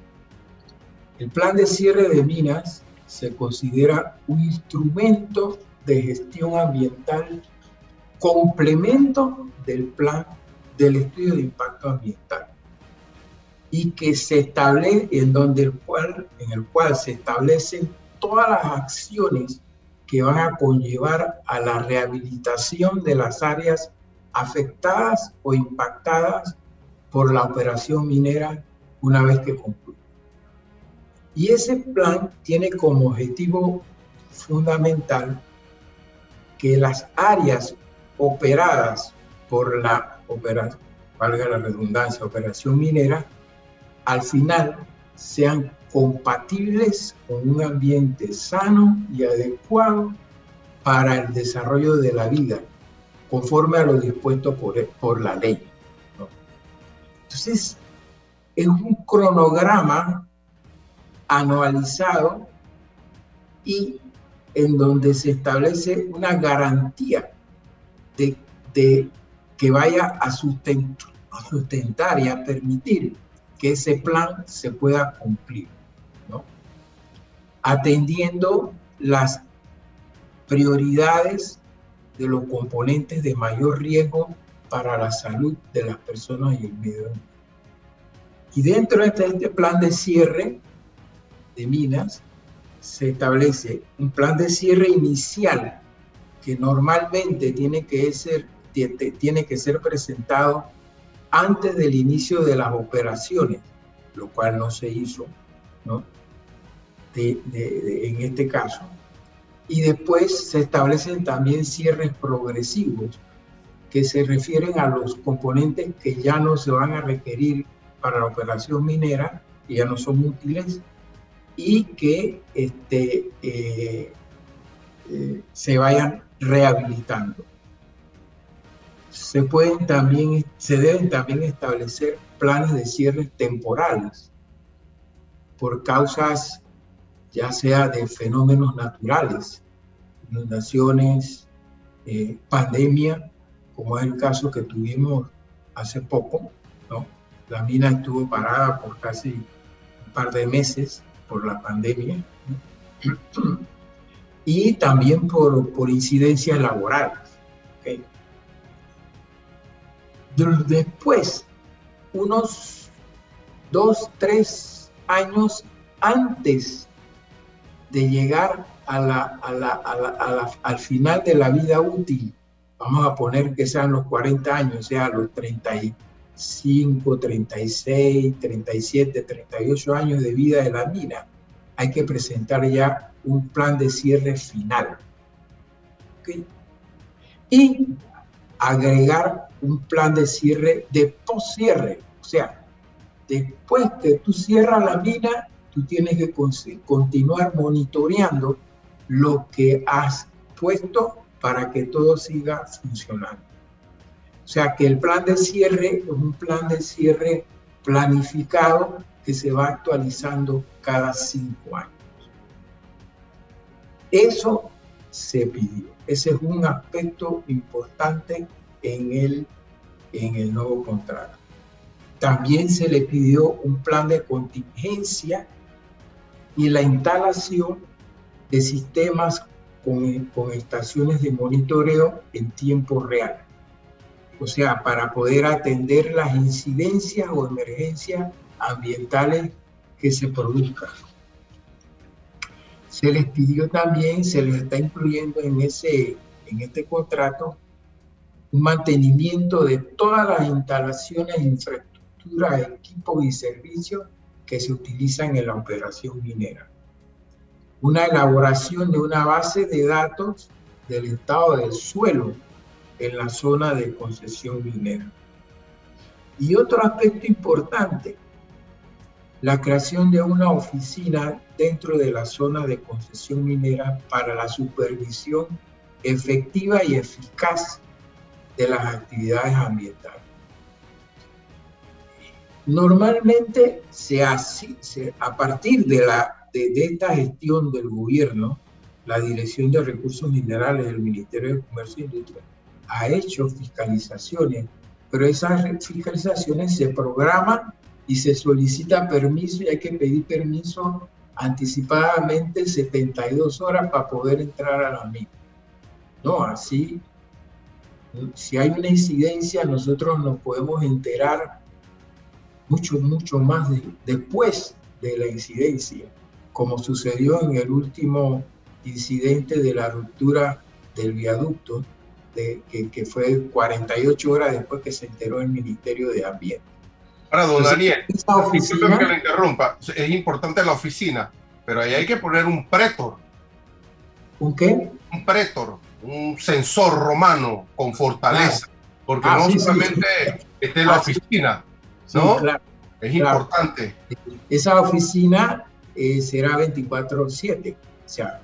El plan de cierre de minas se considera un instrumento de gestión ambiental complemento del plan del estudio de impacto ambiental y que se establece en donde el cual en el cual se establecen todas las acciones que van a conllevar a la rehabilitación de las áreas afectadas o impactadas por la operación minera una vez que concluye. Y ese plan tiene como objetivo fundamental que las áreas operadas por la operación, valga la redundancia, operación minera, al final sean compatibles con un ambiente sano y adecuado para el desarrollo de la vida, conforme a lo dispuesto por, por la ley. Entonces, es un cronograma anualizado y en donde se establece una garantía de, que vaya a, sustentar y a permitir que ese plan se pueda cumplir, atendiendo las prioridades de los componentes de mayor riesgo para la salud de las personas y el medio ambiente. Y dentro de este, este, plan de cierre de minas, se establece un plan de cierre inicial que normalmente tiene que ser, tiene que ser presentado antes del inicio de las operaciones, lo cual no se hizo, ¿no? en este caso. Y después se establecen también cierres progresivos que se refieren a los componentes que ya no se van a requerir para la operación minera, que ya no son útiles, y que este, eh, eh, se vayan rehabilitando. Se, pueden también, se deben también establecer planes de cierre temporales por causas ya sea de fenómenos naturales, inundaciones, eh, pandemia, como es el caso que tuvimos hace poco, ¿no? La mina estuvo parada por casi un par de meses por la pandemia [CLEARS THROAT] y también por, por incidencias laborales. Después, unos dos, tres años antes de llegar a la, a la, a la, al final de la vida útil, vamos a poner que sean los 40 años, sea los 35, 36, 37, 38 años de vida de la mina, hay que presentar ya un plan de cierre final. Y agregar un plan de cierre de post-cierre, o sea, después que tú cierras la mina, tú tienes que continuar monitoreando lo que has puesto para que todo siga funcionando. O sea que el plan de cierre es un plan de cierre planificado que se va actualizando cada cinco años. Eso se pidió. Ese es un aspecto importante en el, en el nuevo contrato. También se le pidió un plan de contingencia y la instalación de sistemas con, con, estaciones de monitoreo en tiempo real. O sea, para poder atender las incidencias o emergencias ambientales que se produzcan. Se les pidió también, se les está incluyendo en, ese, en este contrato, mantenimiento de todas las instalaciones, infraestructura, equipos y servicios que se utilizan en la operación minera. Una elaboración de una base de datos del estado del suelo en la zona de concesión minera. Y otro aspecto importante, la creación de una oficina dentro de la zona de concesión minera para la supervisión efectiva y eficaz de las actividades ambientales. Normalmente se hace, a partir de, la, de, esta gestión del gobierno, la Dirección de Recursos Minerales del Ministerio de Comercio e Industria ha hecho fiscalizaciones, pero esas fiscalizaciones se programan y se solicita permiso y hay que pedir permiso anticipadamente 72 horas para poder entrar a la mina. No, así, si hay una incidencia, nosotros nos podemos enterar mucho, mucho más después de la incidencia, como sucedió en el último incidente de la ruptura del viaducto, de, que, fue 48 horas después que se enteró el Ministerio de Ambiente. Ahora, don Daniel, oficina, que le interrumpa, es importante la oficina, pero ahí hay que poner un pretor. ¿Un qué? Un pretor, un sensor romano con fortaleza, porque ah, no solamente esté en la ah, oficina, ¿no? es importante. Esa oficina eh, será 24/7, o sea,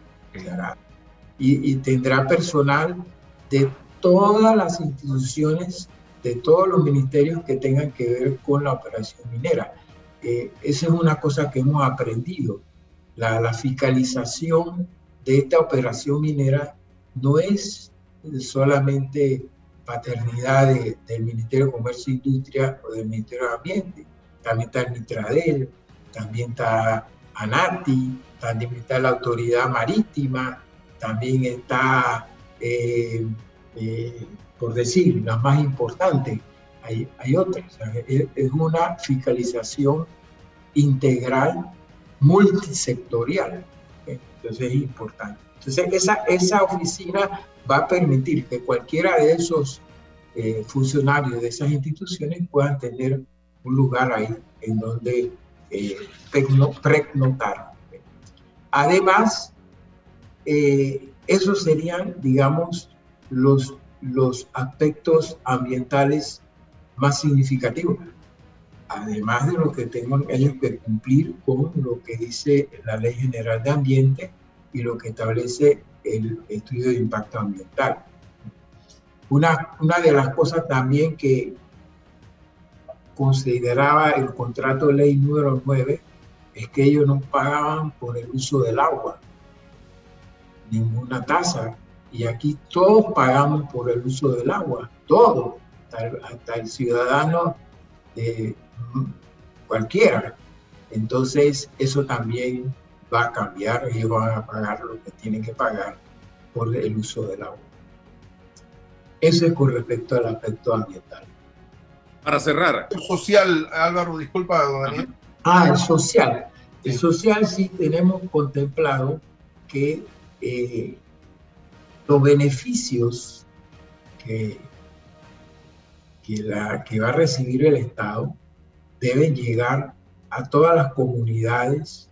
y, tendrá personal de todas las instituciones, de todos los ministerios que tengan que ver con la operación minera. Eh, esa es una cosa que hemos aprendido. La, la fiscalización de esta operación minera no es solamente paternidad del Ministerio de Comercio e Industria o del Ministerio de Ambiente. También está el Mitradel, también está ANATI, también está la Autoridad Marítima, también está, eh, eh, por decir, la más importante, hay, hay otras. Es una fiscalización integral, multisectorial. Entonces es importante. Entonces esa, esa oficina va a permitir que cualquiera de esos eh, funcionarios de esas instituciones puedan tener un lugar ahí en donde eh, pernoctar. Además, eh, esos serían, digamos, los, los aspectos ambientales más significativos. Además de lo que tengan ellos que cumplir con lo que dice la Ley General de Ambiente y lo que establece el estudio de impacto ambiental. Una, una de las cosas también que consideraba el contrato de ley número 9 es que ellos no pagaban por el uso del agua, ninguna tasa. Y aquí todos pagamos por el uso del agua, todos, hasta el, ciudadano eh, cualquiera. Entonces, eso también va a cambiar, ellos van a pagar lo que tienen que pagar por el uso del agua. Eso es con respecto al aspecto ambiental. Para cerrar. El social, Álvaro, disculpa, don Daniel. Ah, el social. El social sí tenemos contemplado que eh, los beneficios que, que, la, que va a recibir el Estado deben llegar a todas las comunidades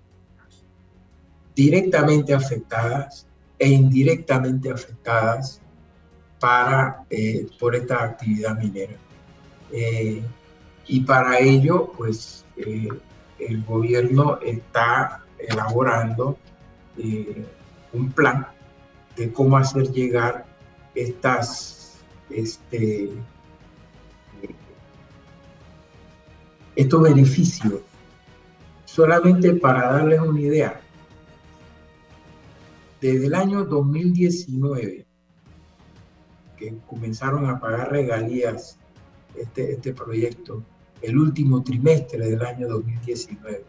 directamente afectadas e indirectamente afectadas para, eh, por esta actividad minera. Eh, y para ello, pues, eh, el gobierno está elaborando un plan de cómo hacer llegar estas, este, estos beneficios. Solamente para darles una idea, desde el año 2019, que comenzaron a pagar regalías este, este proyecto, el último trimestre del año 2019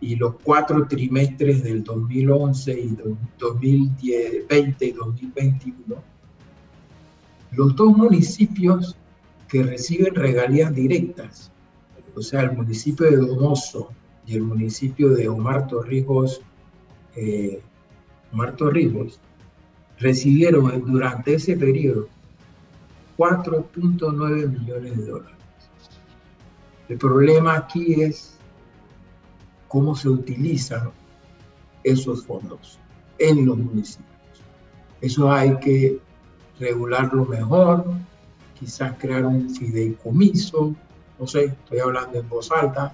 y los cuatro trimestres del 2011 y 2020 y 2021, los dos municipios que reciben regalías directas, o sea, el municipio de Donoso y el municipio de Omar Torrijos, eh, Omar Torrijos, recibieron durante ese periodo 4.9 millones de dólares. El problema aquí es cómo se utilizan esos fondos en los municipios. Eso hay que regularlo mejor, quizás crear un fideicomiso, no sé, estoy hablando en voz alta,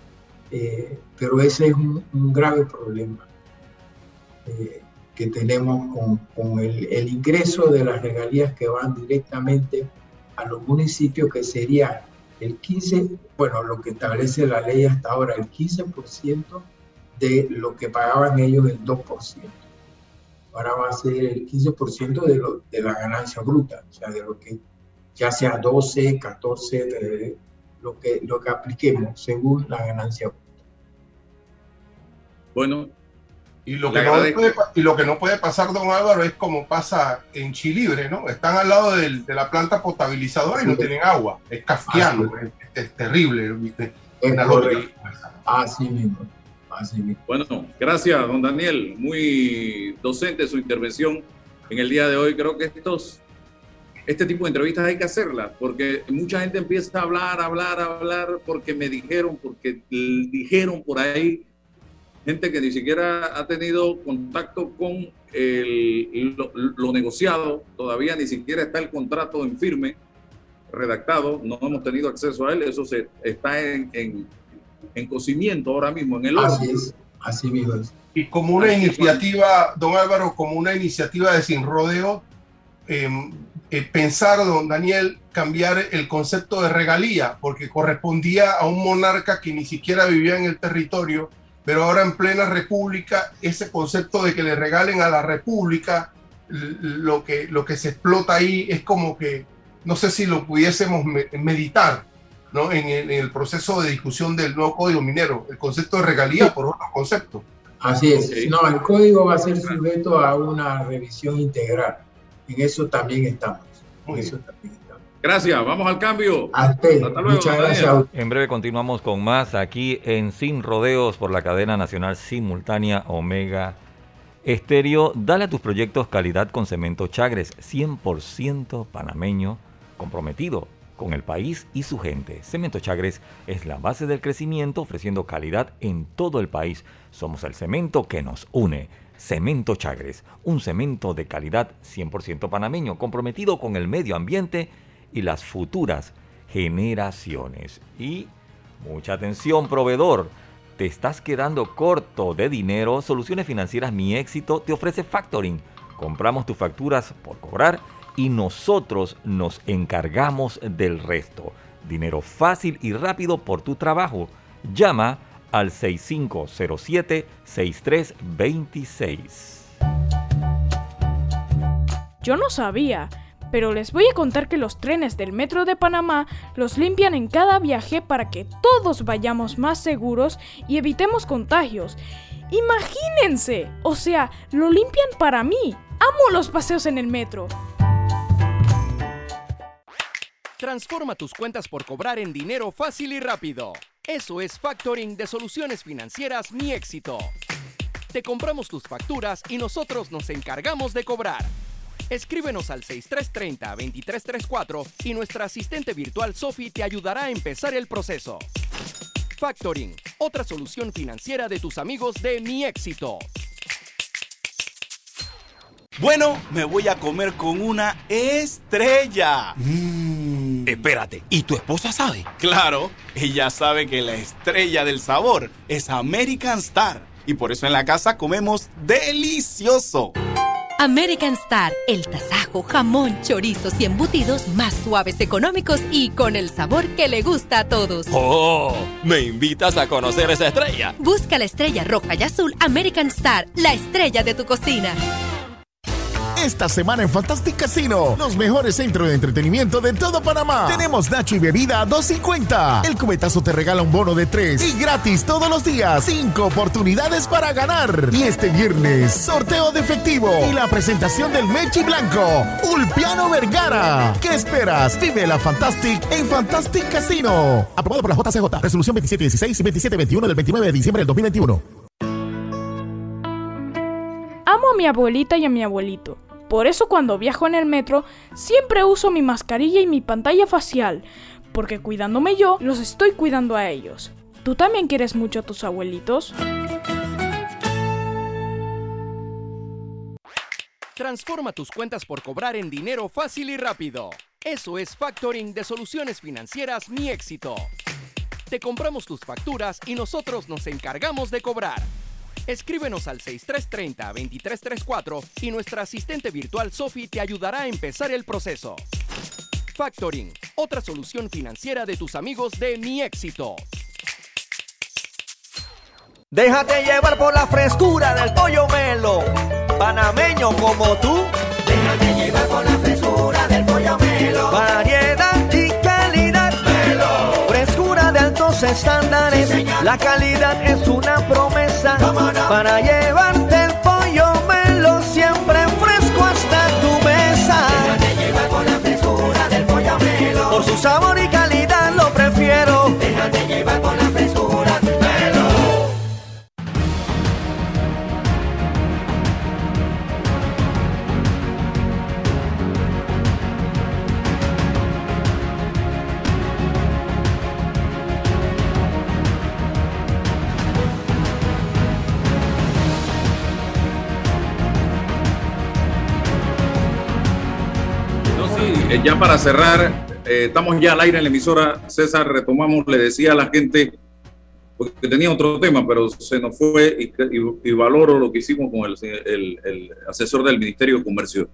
eh, pero ese es un, grave problema. Eh, que tenemos con, el, ingreso de las regalías que van directamente a los municipios, que sería el 15, bueno, lo que establece la ley hasta ahora, el 15% de lo que pagaban ellos, el 2%. Ahora va a ser el 15% de, lo, de la ganancia bruta, o sea, de lo que ya sea 12, 14, de lo que, lo que apliquemos según la ganancia bruta. Bueno, y lo, que no puede, y lo que no puede pasar, don Álvaro, es como pasa en Chilibre, ¿no? Están al lado de la planta potabilizadora y no tienen agua. Es kafkiano, es, terrible. Así mismo. Así mismo. Bueno, gracias, don Daniel. Muy docente su intervención en el día de hoy. Creo que estos, este tipo de entrevistas hay que hacerlas, porque mucha gente empieza a hablar, hablar, hablar, porque me dijeron, porque dijeron por ahí gente que ni siquiera ha tenido contacto con lo, negociado, todavía ni siquiera está el contrato en firme, redactado, no hemos tenido acceso a él, eso se, está en, en, cocimiento ahora mismo, en el Así es, así mismo Y como una iniciativa, don Álvaro, como una iniciativa de sin rodeo, em, eh, pensar, don Daniel, cambiar el concepto de regalía, porque correspondía a un monarca que ni siquiera vivía en el territorio pero ahora en plena república, ese concepto de que le regalen a la república, lo que, lo que se explota ahí es como que, no sé si lo pudiésemos meditar, ¿no? En, el proceso de discusión del nuevo código minero, el concepto de regalía por otro concepto. Así es, no, el código va a ser sujeto a una revisión integral, en eso también estamos, en eso también Gracias, vamos al cambio. Hasta luego, Muchas gracias. En breve continuamos con más aquí en Sin Rodeos por la cadena nacional simultánea Omega Estéreo. Dale a tus proyectos calidad con cemento Chagres, 100% panameño, comprometido con el país y su gente. Cemento Chagres es la base del crecimiento ofreciendo calidad en todo el país. Somos el cemento que nos une. Cemento Chagres, un cemento de calidad 100% panameño, comprometido con el medio ambiente y las futuras generaciones. Y mucha atención, proveedor. ¿Te estás quedando corto de dinero? Soluciones Financieras Mi Éxito te ofrece factoring. Compramos tus facturas por cobrar y nosotros nos encargamos del resto. Dinero fácil y rápido por tu trabajo. Llama al 6507-6326. Yo no sabía, pero les voy a contar que los trenes del Metro de Panamá los limpian en cada viaje para que todos vayamos más seguros y evitemos contagios. Imagínense, o sea, lo limpian para mí. Amo los paseos en el metro. Transforma tus cuentas por cobrar en dinero fácil y rápido. Eso es factoring de soluciones financieras Mi Éxito. Te compramos tus facturas y nosotros nos encargamos de cobrar. Escríbenos al 6330-2334 y nuestra asistente virtual Sophie te ayudará a empezar el proceso. Factoring, otra solución financiera de tus amigos de Mi Éxito. Bueno, me voy a comer con una estrella. Mm. Espérate, ¿y tu esposa sabe? Claro, ella sabe que la estrella del sabor es American Star. Y por eso en la casa comemos delicioso. American Star, el tasajo, jamón, chorizos y embutidos más suaves, económicos y con el sabor que le gusta a todos. ¡Oh! ¿Me invitas a conocer esa estrella? Busca la estrella roja y azul American Star, la estrella de tu cocina. Esta semana en Fantastic Casino, los mejores centros de entretenimiento de todo Panamá. Tenemos Nacho y bebida a 2.50. El cubetazo te regala un bono de 3 y gratis todos los días. 5 oportunidades para ganar. Y este viernes, sorteo de efectivo y la presentación del Mechi Blanco, Ulpiano Vergara. ¿Qué esperas? Vive la Fantastic en Fantastic Casino. Aprobado por la JCJ. Resolución 2716 y 2721 del 29 de diciembre del 2021. Amo a mi abuelita y a mi abuelito. Por eso cuando viajo en el metro siempre uso mi mascarilla y mi pantalla facial, porque cuidándome yo, los estoy cuidando a ellos. ¿Tú también quieres mucho a tus abuelitos? Transforma tus cuentas por cobrar en dinero fácil y rápido. Eso es factoring de soluciones financieras Mi Éxito. Te compramos tus facturas y nosotros nos encargamos de cobrar. Escríbenos al 6330-2334 y nuestra asistente virtual Sophie te ayudará a empezar el proceso. Factoring, otra solución financiera de tus amigos de Mi Éxito. Déjate llevar por la frescura del pollo melo, panameño como tú. Altos estándares. Sí, la calidad es una promesa no? para llevarte el pollo melo siempre fresco hasta tu mesa. Déjate llevar por la frescura del pollo melo. Por su sabor y calidad lo prefiero. Déjate llevar la Eh, ya para cerrar, eh, estamos ya al aire en la emisora. César, retomamos, le decía a la gente, porque tenía otro tema, pero se nos fue y, y- y valoro lo que hicimos con el, el- el asesor del Ministerio de Comercio.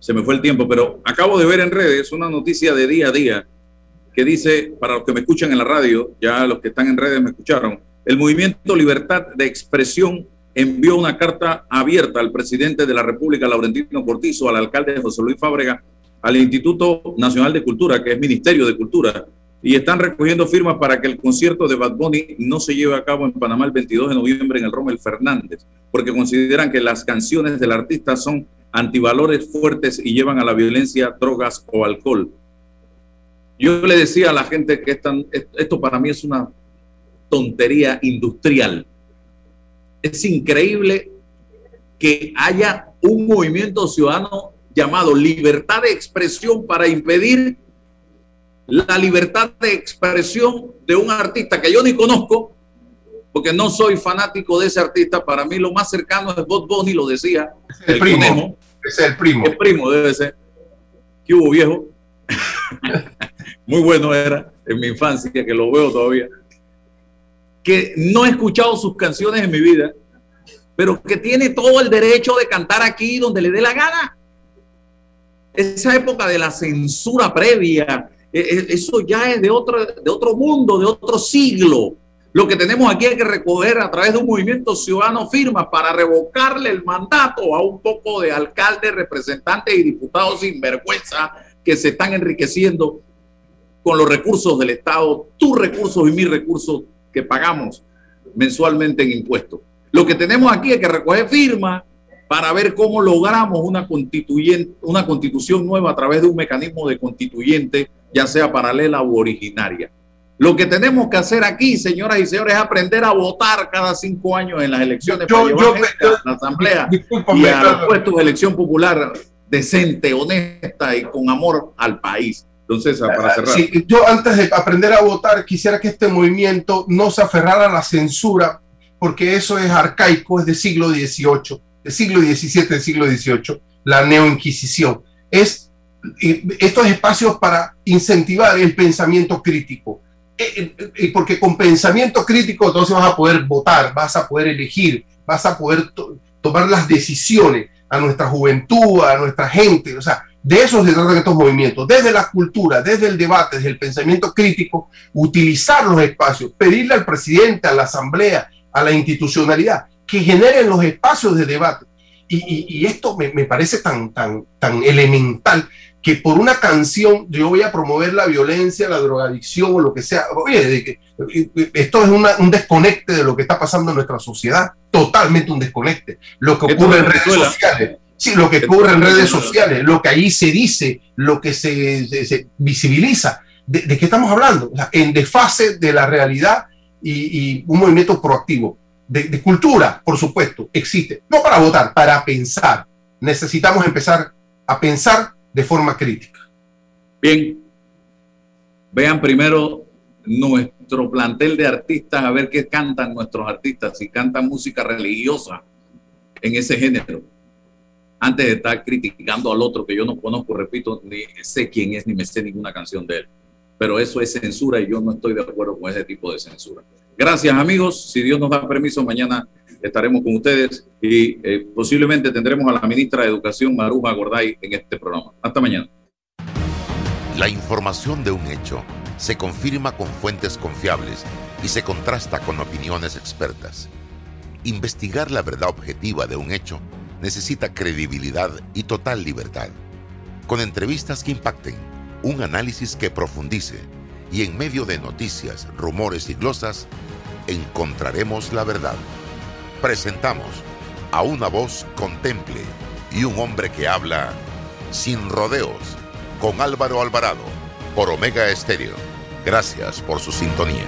Se me fue el tiempo, pero acabo de ver en redes una noticia de día a día que dice, para los que me escuchan en la radio, ya los que están en redes me escucharon, el movimiento Libertad de Expresión envió una carta abierta al presidente de la República, Laurentino Cortizo, al alcalde José Luis Fábrega, al Instituto Nacional de Cultura, que es Ministerio de Cultura, y están recogiendo firmas para que el concierto de Bad Bunny no se lleve a cabo en Panamá el 22 de noviembre en el Rommel Fernández, porque consideran que las canciones del artista son antivalores fuertes y llevan a la violencia, drogas o alcohol. Yo le decía a la gente que esta- esto para mí es una tontería industrial. Es increíble que haya un movimiento ciudadano llamado libertad de expresión para impedir la libertad de expresión de un artista que yo ni conozco, porque no soy fanático de ese artista. Para mí lo más cercano es Bob Bunny, lo decía. Es el, primo. es el primo. El primo debe ser. ¿Qué hubo, viejo? [LAUGHS] Muy bueno era en mi infancia, que lo veo todavía. Que no he escuchado sus canciones en mi vida, pero que tiene todo el derecho de cantar aquí donde le dé la gana. Esa época de la censura previa, e, e, eso ya es de otro, de otro mundo, de otro siglo. Lo que tenemos aquí es que recoger a través de un movimiento ciudadano firmas para revocarle el mandato a un poco de alcaldes, representantes y diputados sin vergüenza que se están enriqueciendo con los recursos del Estado, tus recursos y mis recursos que pagamos mensualmente en impuestos. Lo que tenemos aquí es que recoger firmas para ver cómo logramos una, constituyente, una constitución nueva a través de un mecanismo de constituyente, ya sea paralela u originaria. Lo que tenemos que hacer aquí, señoras y señores, es aprender a votar cada cinco años en las elecciones para llevar a la asamblea y a los puestos de elección popular decente, honesta y con amor al país. Entonces, para ah, cerrar. Sí, yo antes de aprender a votar, quisiera que este movimiento no se aferrara a la censura, porque eso es arcaico, es del siglo XVIII, del siglo XVII, del siglo XVIII, la neoinquisición. Es estos espacios para incentivar el pensamiento crítico. Eh, eh, eh, porque con pensamiento crítico entonces vas a poder votar, vas a poder elegir, vas a poder tomar las decisiones a nuestra juventud, a nuestra gente. O sea, de eso se tratan estos movimientos, desde la cultura, desde el debate, desde el pensamiento crítico, utilizar los espacios, pedirle al presidente, a la asamblea, a la institucionalidad, que generen los espacios de debate. Y, esto me, me, parece tan, tan, tan elemental que por una canción yo voy a promover la violencia, la drogadicción o lo que sea. Oye, que, esto es un desconecte de lo que está pasando en nuestra sociedad, totalmente un desconecte. Lo que ocurre en redes sociales, sí, lo que ocurre en redes sociales, lo que ahí se dice, lo que se, visibiliza. ¿De, qué estamos hablando? en desfase de la realidad y, un movimiento proactivo. De, cultura, por supuesto, existe. No para votar, para pensar. Necesitamos empezar a pensar de forma crítica. Bien, vean primero nuestro plantel de artistas, a ver qué cantan nuestros artistas, si cantan música religiosa en ese género, antes de estar criticando al otro que yo no conozco, repito, ni sé quién es, ni me sé ninguna canción de él. Pero eso es censura y yo no estoy de acuerdo con ese tipo de censura. Gracias amigos, si Dios nos da permiso, mañana estaremos con ustedes y eh, posiblemente tendremos a la ministra de Educación, Maruja Gorday, en este programa. Hasta mañana. La información de un hecho se confirma con fuentes confiables y se contrasta con opiniones expertas. Investigar la verdad objetiva de un hecho necesita credibilidad y total libertad. Con entrevistas que impacten, un análisis que profundice y en medio de noticias, rumores y glosas, encontraremos la verdad presentamos a una voz contemple y un hombre que habla sin rodeos con Álvaro Alvarado por Omega Estéreo. Gracias por su sintonía.